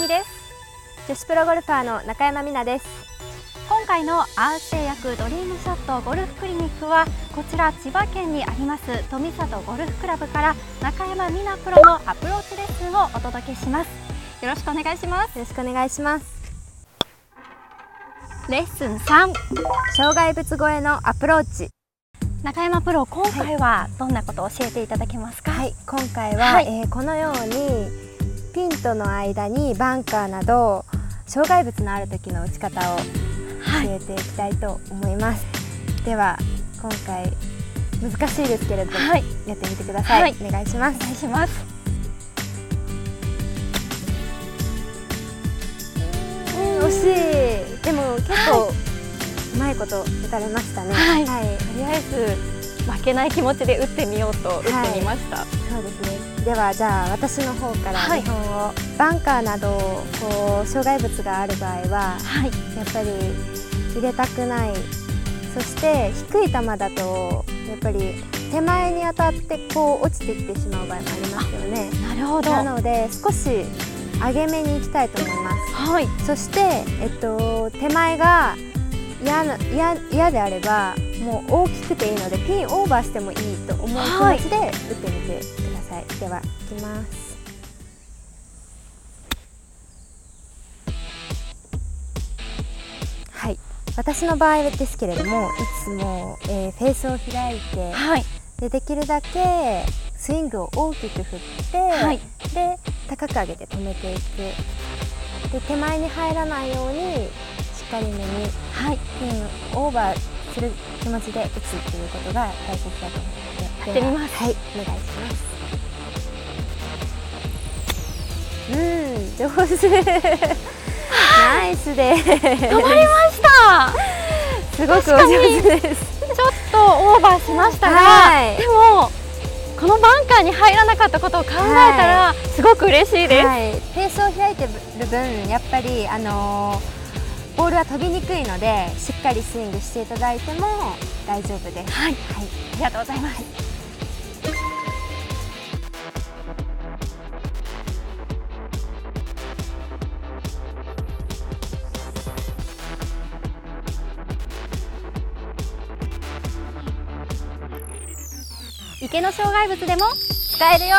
松本あゆみです。女子プロゴルファーの中山美奈です。今回のアース製薬ドリームショットゴルフクリニックはこちら千葉県にあります富里ゴルフクラブから中山美奈プロのアプローチレッスンをお届けします。よろしくお願いします。よろしくお願いします。レッスン3障害物越えのアプローチ。中山プロ今回はどんなことを教えていただけますか？はい今回は、はい、えー、このようにピンとの間にバンカーなど障害物のある時の打ち方を教えていきたいと思います、はい、では今回難しいですけれども、はい、やってみてください、お願いします。お願いします。惜しい。でも結構、うまいこと打たれましたね、はい、はい、とりあえず負けない気持ちで打ってみようと打ってみました、はい、そうですね。ではじゃあ私の方から日本を、はい、バンカーなどこう障害物がある場合は、はい、やっぱり入れたくない。そして低い球だとやっぱり手前に当たってこう落ちてきてしまう場合もありますよね。なるほど。なので少し上げ目に行きたいと思います、はい、そして、えっと、手前が嫌であればもう大きくていいのでピンオーバーしてもいいと思う気持ちで打ってみてください、ではいきます。はい。私の場合ですけれどもいつも、えー、フェースを開いて、はい、でできるだけスイングを大きく振って、はい、で高く上げて止めていく。で手前に入らないようにかりめに、はい、ピンオーバーする気持ちで打つっていうことが大切だと思ってやってみます。はいお願いします。うん上手。ナイスで止まりました。すごくお上手です。ちょっとオーバーしましたが、はい、でもこのバンカーに入らなかったことを考えたら、すごく嬉しいです、はい、ペースを開いてる分やっぱりあのーボールは飛びにくいのでしっかりスイングしていただいても大丈夫です。はい、はい、ありがとうございます。池の障害物でも使えるよ